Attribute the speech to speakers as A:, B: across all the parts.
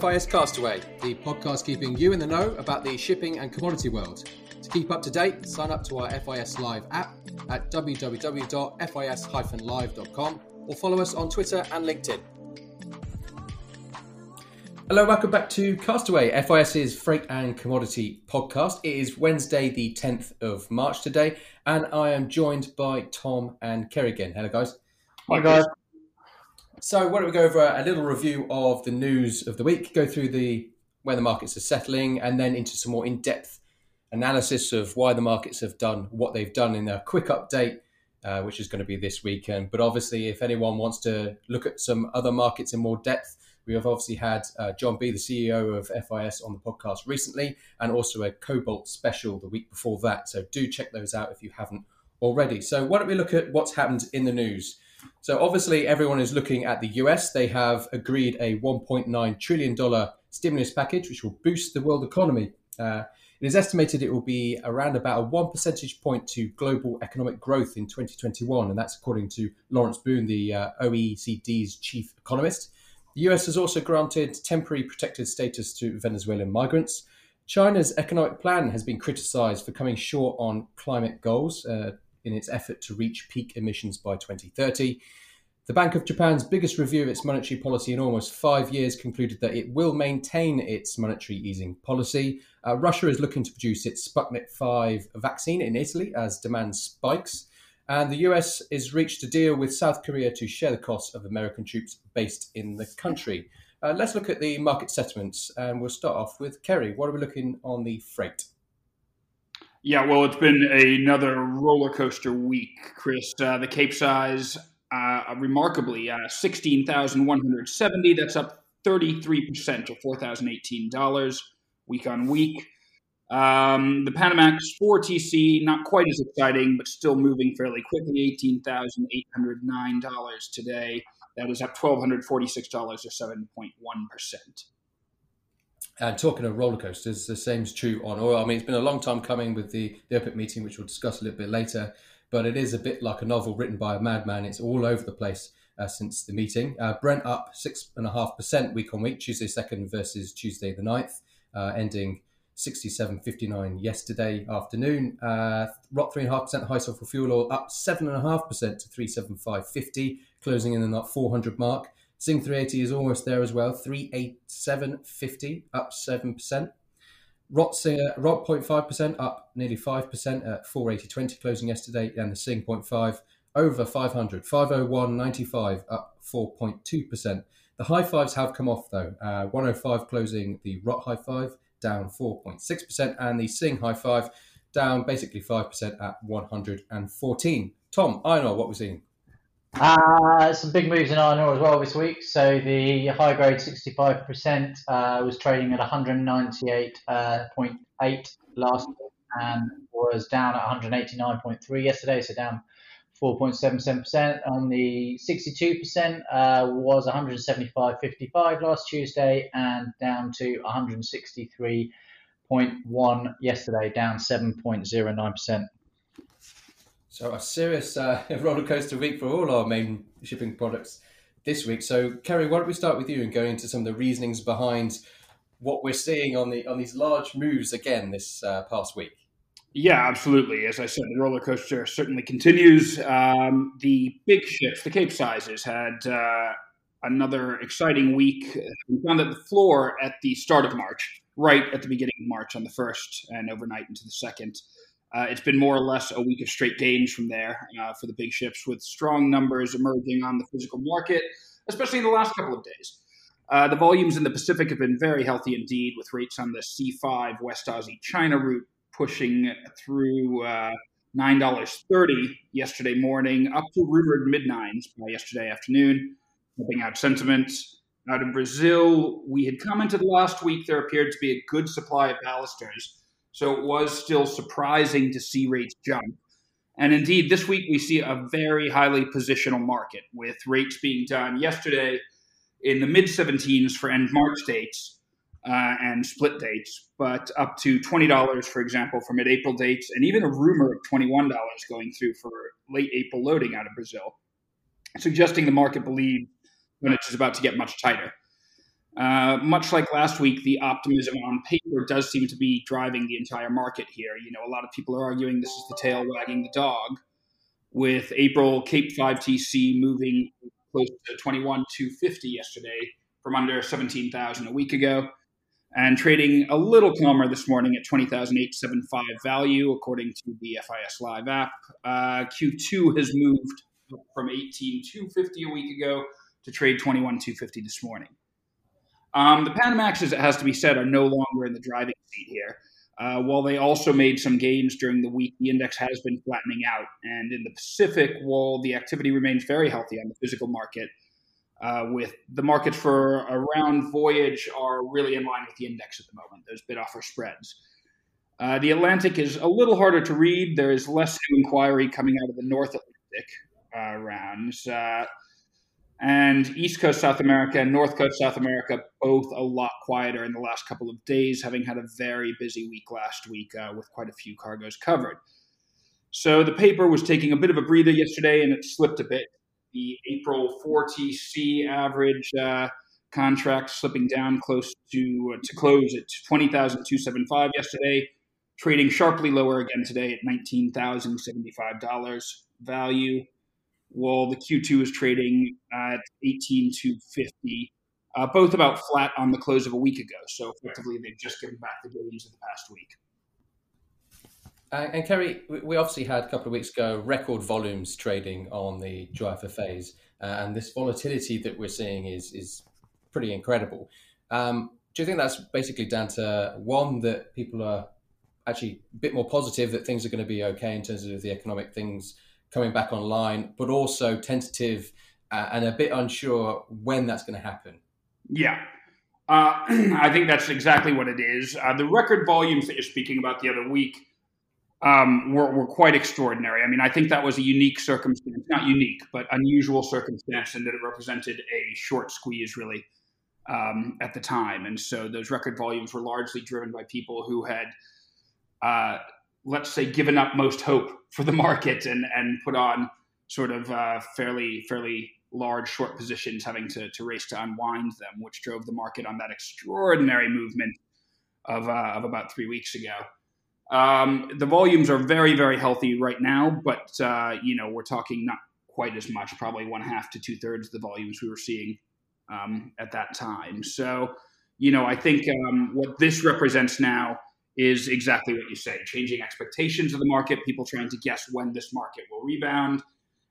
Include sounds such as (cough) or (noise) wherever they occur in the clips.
A: FIS Castaway, the podcast keeping you in the know about the shipping and commodity world. To keep up to date, sign up to our FIS Live app at www.fis-live.com or follow us on Twitter and LinkedIn. Hello, welcome back to Castaway, FIS's freight and commodity podcast. It is Wednesday, the 10th of March today, and I am joined by Tom and Kerry again. Hello, guys.
B: Hi, guys.
A: So, why don't we go over a little review of the news of the week, go through the where the markets are settling, and then into some more in-depth analysis of why the markets have done what they've done in a quick update, uh, which is going to be this weekend. But obviously, if anyone wants to look at some other markets in more depth, we have obviously had uh, John B, the CEO of FIS, on the podcast recently, and also a Cobalt special the week before that. So do check those out if you haven't already. So why don't we look at what's happened in the news? So obviously, everyone is looking at the US. They have agreed a 1.9 trillion dollar stimulus package, which will boost the world economy. Uh, it is estimated it will be around about a one percentage point to global economic growth in 2021, and that's according to Laurence Boone, the uh, OECD's chief economist. The US has also granted temporary protected status to Venezuelan migrants. China's economic plan has been criticized for coming short on climate goals. Uh, in its effort to reach peak emissions by 2030. The Bank of Japan's biggest review of its monetary policy in almost five years concluded that it will maintain its monetary easing policy. Uh, Russia is looking to produce its Sputnik 5 vaccine in Italy as demand spikes. And the US has reached a deal with South Korea to share the costs of American troops based in the country. Uh, let's look at the market settlements, and we'll start off with Kerry. What are we looking on the freight?
B: Yeah, well, it's been another roller coaster week, Chris. Uh, the Cape size, uh, remarkably, uh, 16,170. That's up 33% or $4,018 week on week. Um, the Panamax 4TC, not quite as exciting, but still moving fairly quickly, $18,809 today. That is up $1,246 or 7.1%.
A: And talking of roller coasters, the same is true on oil. I mean, it's been a long time coming with the, the OPEC meeting, which we'll discuss a little bit later, but it is a bit like a novel written by a madman. It's all over the place uh, since the meeting. Uh, Brent up 6.5% week on week, Tuesday 2nd versus Tuesday the 9th, uh, ending 67.59 yesterday afternoon. Uh, ROT 3.5% high sulfur fuel oil up 7.5% to 375.50, closing in on that 400 mark. Sing 380 is almost there as well, 387.50, up 7%. ROT, uh, ROT 0.5% up nearly 5% at 480.20 closing yesterday, and the Sing 0.5 over 500, 501.95 up 4.2%. The high fives have come off though, uh, 105 closing the ROT high five down 4.6%, and the Sing high five down basically 5% at 114. Tom, I know what we're seeing.
C: Uh, some big moves in iron ore as well this week. So the high grade 65% uh, was trading at 198.8 uh, last and was down at 189.3 yesterday, so down 4.77%. On the 62% uh, was 175.55 last Tuesday and down to 163.1 yesterday, down 7.09%.
A: So a serious uh, (laughs) roller coaster week for all our main shipping products this week. So Kerry, why don't we start with you and go into some of the reasonings behind what we're seeing on the on these large moves again this uh, past week?
B: Yeah, absolutely. As I said, the roller coaster certainly continues. Um, the big ships, the Cape sizes, had uh, another exciting week. We found that the floor at the start of March, right at the beginning of March on the first, and overnight into the second. Uh, it's been more or less a week of straight gains from there uh, for the big ships, with strong numbers emerging on the physical market, especially in the last couple of days. Uh, the volumes in the Pacific have been very healthy indeed, with rates on the C5 West Aussie China route pushing through uh, $9.30 yesterday morning, up to rumored mid nines by yesterday afternoon, helping out sentiment. Out in Brazil, we had commented last week there appeared to be a good supply of ballasters so it was still surprising to see rates jump. And indeed, this week we see a very highly positional market with rates being done yesterday in the mid 17s for end March dates uh, and split dates, but up to $20, for example, for mid April dates, and even a rumor of $21 going through for late April loading out of Brazil, suggesting the market believes when it's about to get much tighter. Uh, much like last week, the optimism on paper does seem to be driving the entire market here. You know, a lot of people are arguing this is the tail wagging the dog, with April Cape 5 TC moving close to 21,250 yesterday from under 17,000 a week ago, and trading a little calmer this morning at 20,875 value, according to the FIS Live app. Uh, Q2 has moved from 18,250 a week ago to trade 21,250 this morning. Um, the Panamaxes, it has to be said, are no longer in the driving seat here. Uh, while they also made some gains during the week, the index has been flattening out. And in the Pacific, while the activity remains very healthy on the physical market, uh, with the markets for around voyage are really in line with the index at the moment, those bid offer spreads. Uh, the Atlantic is a little harder to read. There is less new inquiry coming out of the North Atlantic uh, rounds. And East Coast South America and North Coast South America both a lot quieter in the last couple of days, having had a very busy week last week uh, with quite a few cargoes covered. So the paper was taking a bit of a breather yesterday and it slipped a bit. The April 4TC average uh, contract slipping down close to uh, to close at 20,275 yesterday, trading sharply lower again today at $19,075 value while the Q2 is trading at 18 to 50, uh, both about flat on the close of a week ago. So effectively, they've just given back the gains of the past week.
A: And Kerry, we obviously had a couple of weeks ago record volumes trading on the dry FFAs, uh, and this volatility that we're seeing is is pretty incredible. Um, do you think that's basically down to one that people are actually a bit more positive that things are going to be okay in terms of the economic things coming back online, but also tentative uh, and a bit unsure when that's going to happen.
B: Yeah. Uh, (clears throat) I think that's exactly what it is. Uh, the record volumes that you're speaking about the other week um, were, were, quite extraordinary. I mean, I think that was a unique circumstance, not unique, but unusual circumstance, and that it represented a short squeeze, really, um, at the time. And so those record volumes were largely driven by people who had uh, let's say, given up most hope for the market and and put on sort of uh, fairly fairly large short positions, having to to race to unwind them, which drove the market on that extraordinary movement of uh, of about three weeks ago. Um, the volumes are very very healthy right now, but uh, you know we're talking not quite as much, probably one half to two thirds the volumes we were seeing um, at that time. So you know I think um, what this represents now is exactly what you say changing expectations of the market, people trying to guess when this market will rebound,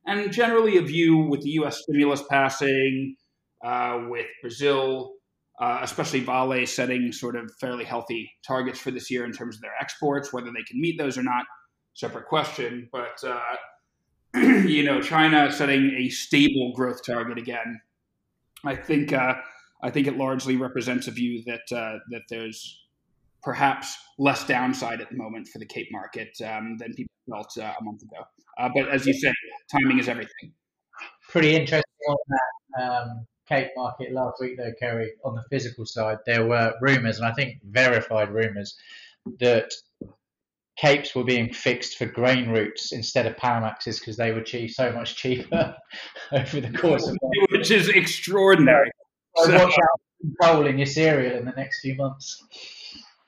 B: and generally a view with the US stimulus passing, uh, with Brazil, uh, especially Vale setting sort of fairly healthy targets for this year in terms of their exports, whether they can meet those or not, separate question. But, uh, (clears throat) you know, China setting a stable growth target again. I think uh, I think it largely represents a view that uh, that there's perhaps less downside at the moment for the Cape market um, than people felt uh, a month ago. Uh, but as you said, timing is everything.
C: Pretty interesting on that um, Cape market last week, though, Kerry. On the physical side, there were rumours, and I think verified rumours, that capes were being fixed for grain routes instead of Panamaxes because they were cheap, so much cheaper (laughs) over the course of (laughs)
B: which is extraordinary.
C: So, so watch out in your cereal in the next few months.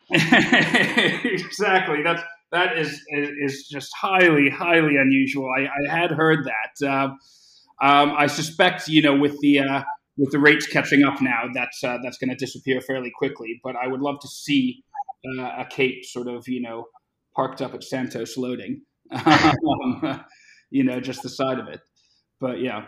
C: (laughs)
B: exactly. That's that is, is, just highly highly unusual. I, I had heard that. Uh, um, I suspect you know with the uh, with the rates catching up now, that's uh, that's going to disappear fairly quickly. But I would love to see uh, a Cape sort of you know parked up at Santos loading. (laughs) um, you know, just the side of it. But yeah.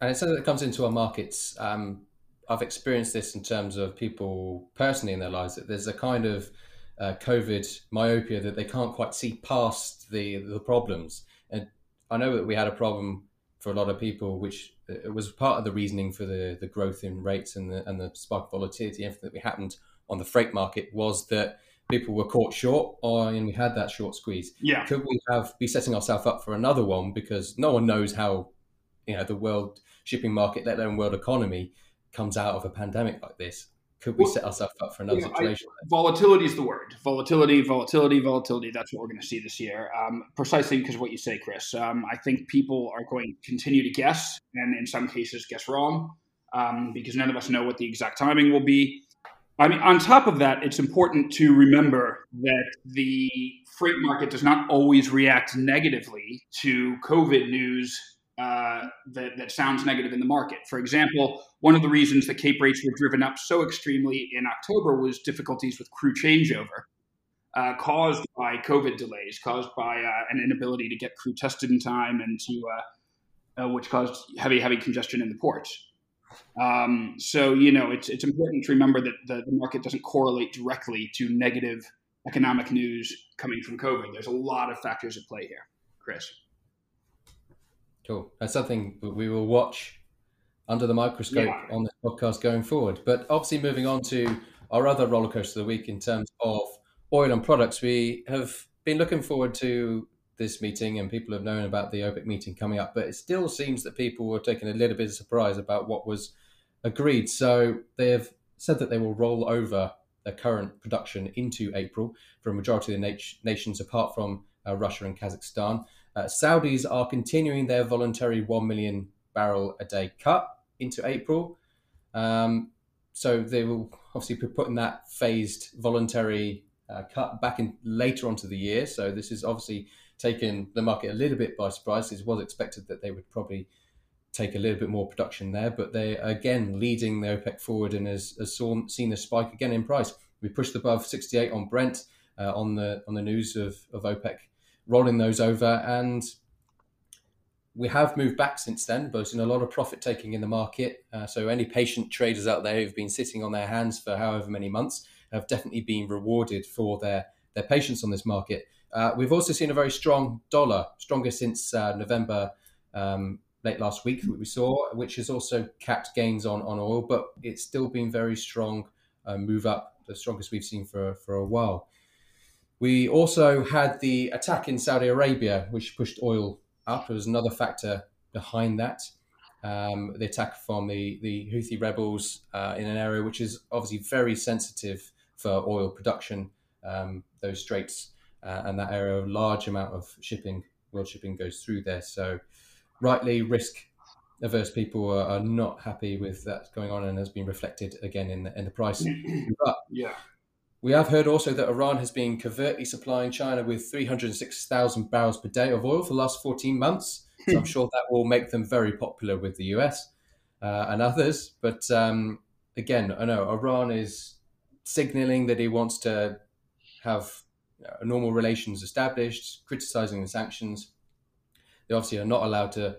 A: And it's something that comes into our markets. Um, I've experienced this in terms of people personally in their lives that there's a kind of uh, COVID myopia that they can't quite see past the the problems. And I know that we had a problem for a lot of people, which it was part of the reasoning for the the growth in rates and the and the spark volatility, everything that happened on the freight market was that people were caught short, or and we had that short squeeze.
B: Yeah,
A: could we have be setting ourselves up for another one because no one knows how you know the world shipping market, let alone world economy comes out of a pandemic like this, could we well, set ourselves up for another know, situation?
B: I, volatility is the word. Volatility, volatility, volatility. That's what we're going to see this year. Um, precisely because of what you say, Chris. Um, I think people are going to continue to guess, and in some cases, guess wrong. um, because none of us know what the exact timing will be. I mean, on top of that, it's important to remember that the freight market does not always react negatively to COVID news uh, that, that sounds negative in the market. For example, one of the reasons the Cape rates were driven up so extremely in October was difficulties with crew changeover. Uh, caused by COVID delays, caused by uh, an inability to get crew tested in time, and to uh, uh, which caused heavy, heavy congestion in the ports. Um, so you know, it's it's important to remember that the, the market doesn't correlate directly to negative economic news coming from COVID. There's a lot of factors at play here, Chris.
A: Cool. That's something we will watch under the microscope yeah. on this podcast going forward. But obviously, moving on to our other roller coaster of the week in terms of oil and products, we have been looking forward to this meeting, and people have known about the OPEC meeting coming up. But it still seems that people were taken a little bit of surprise about what was agreed. So they have said that they will roll over their current production into April for a majority of the nat- nations, apart from uh, Russia and Kazakhstan. Uh, Saudis are continuing their voluntary 1 million barrel a day cut into April. Um, so they will obviously be putting that phased voluntary uh, cut back in later onto the year. So this is obviously taken the market a little bit by surprise. It was expected that they would probably take a little bit more production there, but they are again leading the OPEC forward and has, has saw, seen a spike again in price. We pushed above 68 on Brent uh, on the on the news of, of OPEC rolling those over. And we have moved back since then, but in a lot of profit taking in the market. Uh, so any patient traders out there who've been sitting on their hands for however many months have definitely been rewarded for their their patience on this market. Uh, we've also seen a very strong dollar, stronger since uh, November. Um, late last week that we saw, which has also capped gains on, on oil, but it's still been very strong uh, move up, the strongest we've seen for, for a while. We also had the attack in Saudi Arabia, which pushed oil up. There was another factor behind that. Um, the attack from the, the Houthi rebels uh, in an area which is obviously very sensitive for oil production, um, those straits uh, and that area, a large amount of shipping, world shipping goes through there. So, rightly, risk averse people are, are, not happy with that going on and has been reflected again in the, in the price. But
B: yeah.
A: We have heard also that Iran has been covertly supplying China with 306,000 barrels per day of oil for the last 14 months. So I'm (laughs) sure that will make them very popular with the US uh, and others. But um, again, I know Iran is signaling that he wants to have you know, normal relations established, criticizing the sanctions. They obviously are not allowed to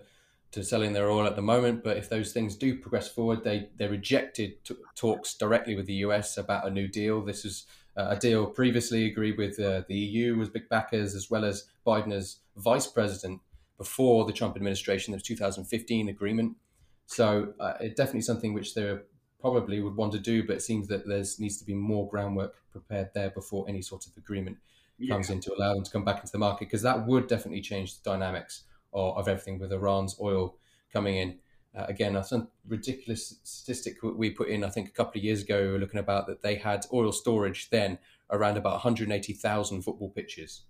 A: to selling their oil at the moment. But if those things do progress forward, they they rejected t- talks directly with the US about a new deal. This is uh, a deal previously agreed with uh, the EU as big backers, as well as Biden as vice president before the Trump administration. Was 2015 agreement. So uh, it's definitely something which they probably would want to do, but it seems that there needs to be more groundwork prepared there before any sort of agreement yeah. comes in to allow them to come back into the market, because that would definitely change the dynamics of, of everything with Iran's oil coming in. Uh, again, some ridiculous statistic we put in, I think, a couple of years ago, we were looking about that they had oil storage then around about 180,000 football pitches.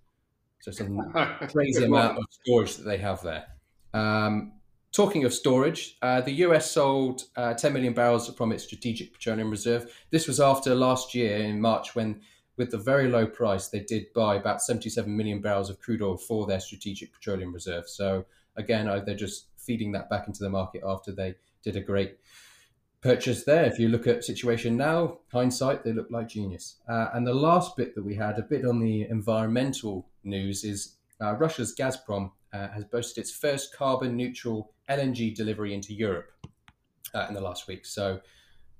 A: So some (laughs) crazy amount of storage that they have there. Um, talking of storage, uh, the US sold uh, 10 million barrels from its strategic petroleum reserve. This was after last year in March when with the very low price, they did buy about 77 million barrels of crude oil for their strategic petroleum reserve. So again, they're just feeding that back into the market after they did a great purchase there. If you look at situation now, hindsight, they look like genius. Uh, and the last bit that we had, a bit on the environmental news, is uh, Russia's Gazprom uh, has boasted its first carbon neutral LNG delivery into Europe uh, in the last week. So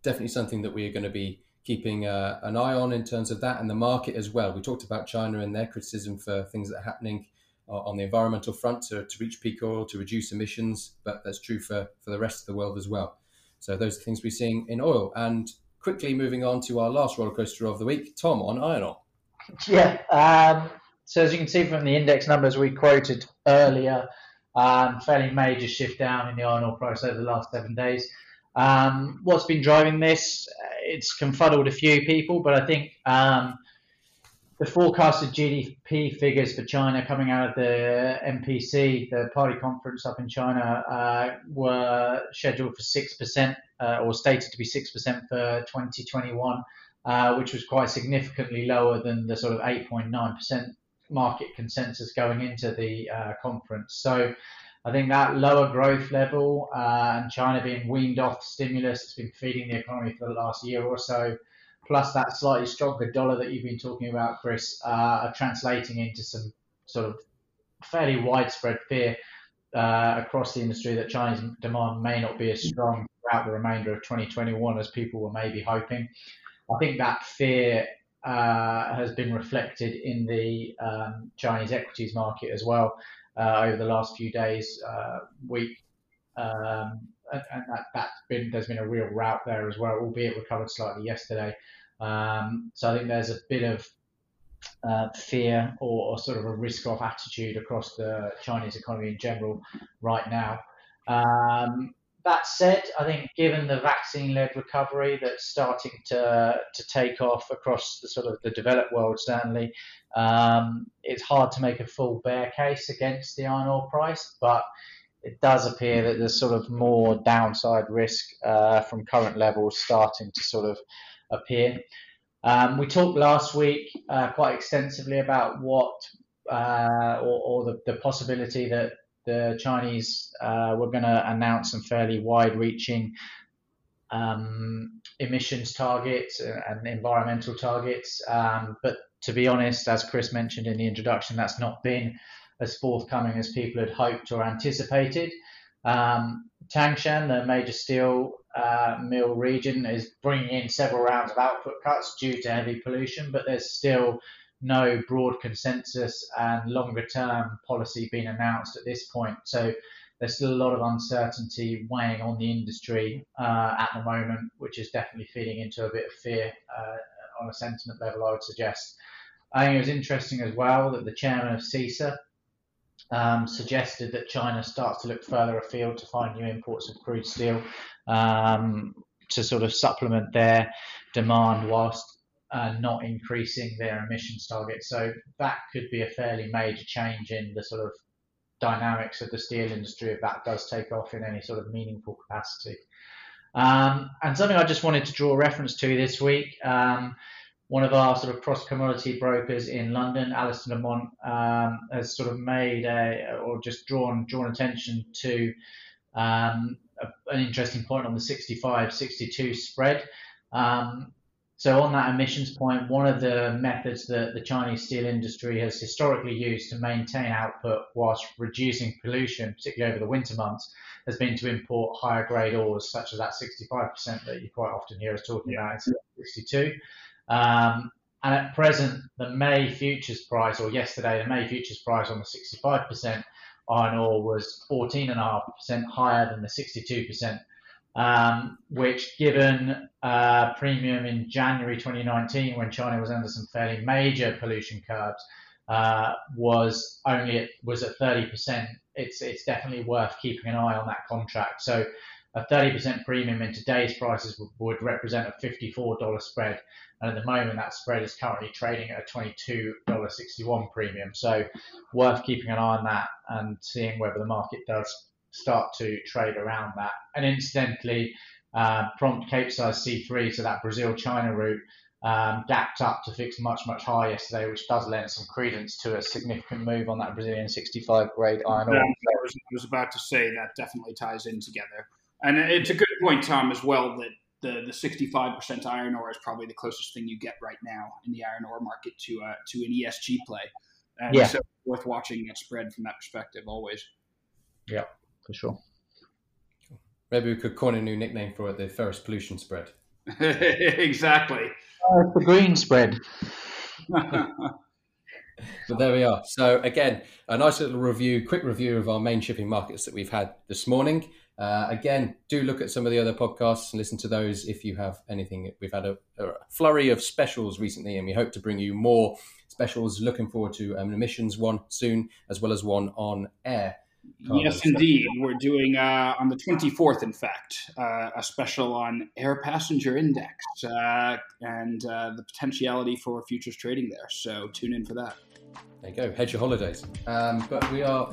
A: definitely something that we are going to be keeping uh, an eye on in terms of that and the market as well. We talked about China and their criticism for things that are happening uh, on the environmental front to, to reach peak oil, to reduce emissions, but that's true for, for the rest of the world as well. So those are things we're seeing in oil. And quickly moving on to our last roller coaster of the week, Tom on iron ore. (laughs)
C: Yeah. Um, so as you can see from the index numbers we quoted earlier, um, fairly major shift down in the iron ore price over the last seven days. Um, what's been driving this? It's confuddled a few people, but I think um, the forecasted GDP figures for China coming out of the NPC, the party conference up in China, uh, were scheduled for 6% uh, or stated to be 6% for 2021, uh, which was quite significantly lower than the sort of 8.9% market consensus going into the uh, conference. So I think that lower growth level uh, and China being weaned off stimulus, it's been feeding the economy for the last year or so plus that slightly stronger dollar that you've been talking about, Chris, uh, are translating into some sort of fairly widespread fear uh, across the industry that Chinese demand may not be as strong throughout the remainder of 2021 as people were maybe hoping. I think that fear uh, has been reflected in the um, Chinese equities market as well over the last few days, uh, week. Um, and, and that, that's been there's been a real rout there as well, albeit recovered slightly yesterday. Um, so I think there's a bit of uh, fear or, or, sort of a risk-off attitude across the Chinese economy in general right now. Um, that said, I think given the vaccine-led recovery that's starting to to take off across the sort of the developed world, certainly, um, it's hard to make a full bear case against the iron ore price, but it does appear that there's sort of more downside risk uh, from current levels starting to sort of appear. Um, we talked last week uh, quite extensively about what uh, or, or the, the, possibility that the Chinese uh, were going to announce some fairly wide-reaching um, emissions targets and environmental targets. Um, but to be honest, as Chris mentioned in the introduction, that's not been as forthcoming as people had hoped or anticipated. Um, Tangshan, the major steel uh, mill region, is bringing in several rounds of output cuts due to heavy pollution, but there's still no broad consensus and longer term policy being announced at this point. So there's still a lot of uncertainty weighing on the industry uh, at the moment, which is definitely feeding into a bit of fear uh, on a sentiment level, I would suggest. I think it was interesting as well that the chairman of CISA, um, suggested that China starts to look further afield to find new imports of crude steel um, to sort of supplement their demand whilst uh, not increasing their emissions targets. So that could be a fairly major change in the sort of dynamics of the steel industry if that does take off in any sort of meaningful capacity. Um, and something I just wanted to draw reference to this week. Um, one of our sort of cross commodity brokers in London, Alistair Lamont, um, has sort of made a, or just drawn drawn attention to um, a, an interesting point on the 65-62 spread. Um, so on that emissions point, one of the methods that the Chinese steel industry has historically used to maintain output whilst reducing pollution, particularly over the winter months, has been to import higher grade ores, such as that 65% that you quite often hear us talking yeah. about, 62. Um, and at present, the May futures price, or yesterday, the May futures price on the 65% iron ore was 14.5% higher than the 62%, um, which, given uh, premium in January 2019, when China was under some fairly major pollution curbs, uh, was only at, was at 30%. It's it's definitely worth keeping an eye on that contract. So a 30% premium in today's prices would, would represent a $54 spread. And at the moment, that spread is currently trading at a $22.61 premium. So, worth keeping an eye on that and seeing whether the market does start to trade around that. And incidentally, uh, prompt Capesize C3, so that Brazil China route, um, gapped up to fix much, much higher yesterday, which does lend some credence to a significant move on that Brazilian 65 grade iron ore. Yeah,
B: I, was, I was about to say that definitely ties in together. And it's a good point, Tom, as well, that the the 65% iron ore is probably the closest thing you get right now in the iron ore market to uh, to an ESG play. And yeah. so worth watching that spread from that perspective always.
C: Yeah, for sure.
A: Maybe we could coin a new nickname for it, the ferrous pollution spread. (laughs)
B: exactly.
C: Uh, the green spread. (laughs)
A: but there we are. So again, a nice little review, quick review of our main shipping markets that we've had this morning. Uh, again, do look at some of the other podcasts and listen to those if you have anything. We've had a, a, flurry of specials recently, and we hope to bring you more specials. Looking forward to an emissions one soon, as well as one on air.
B: Yes, indeed. We're doing uh, on the 24th, in fact, uh, a special on air passenger index uh, and uh, the potentiality for futures trading there. So tune in for that.
A: There you go. Hedge your holidays. Um, but we are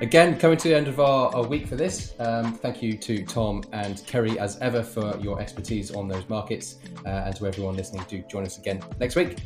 A: again coming to the end of our, our week for this. Um, thank you to Tom and Kerry as ever for your expertise on those markets, uh, and to everyone listening. Do join us again next week.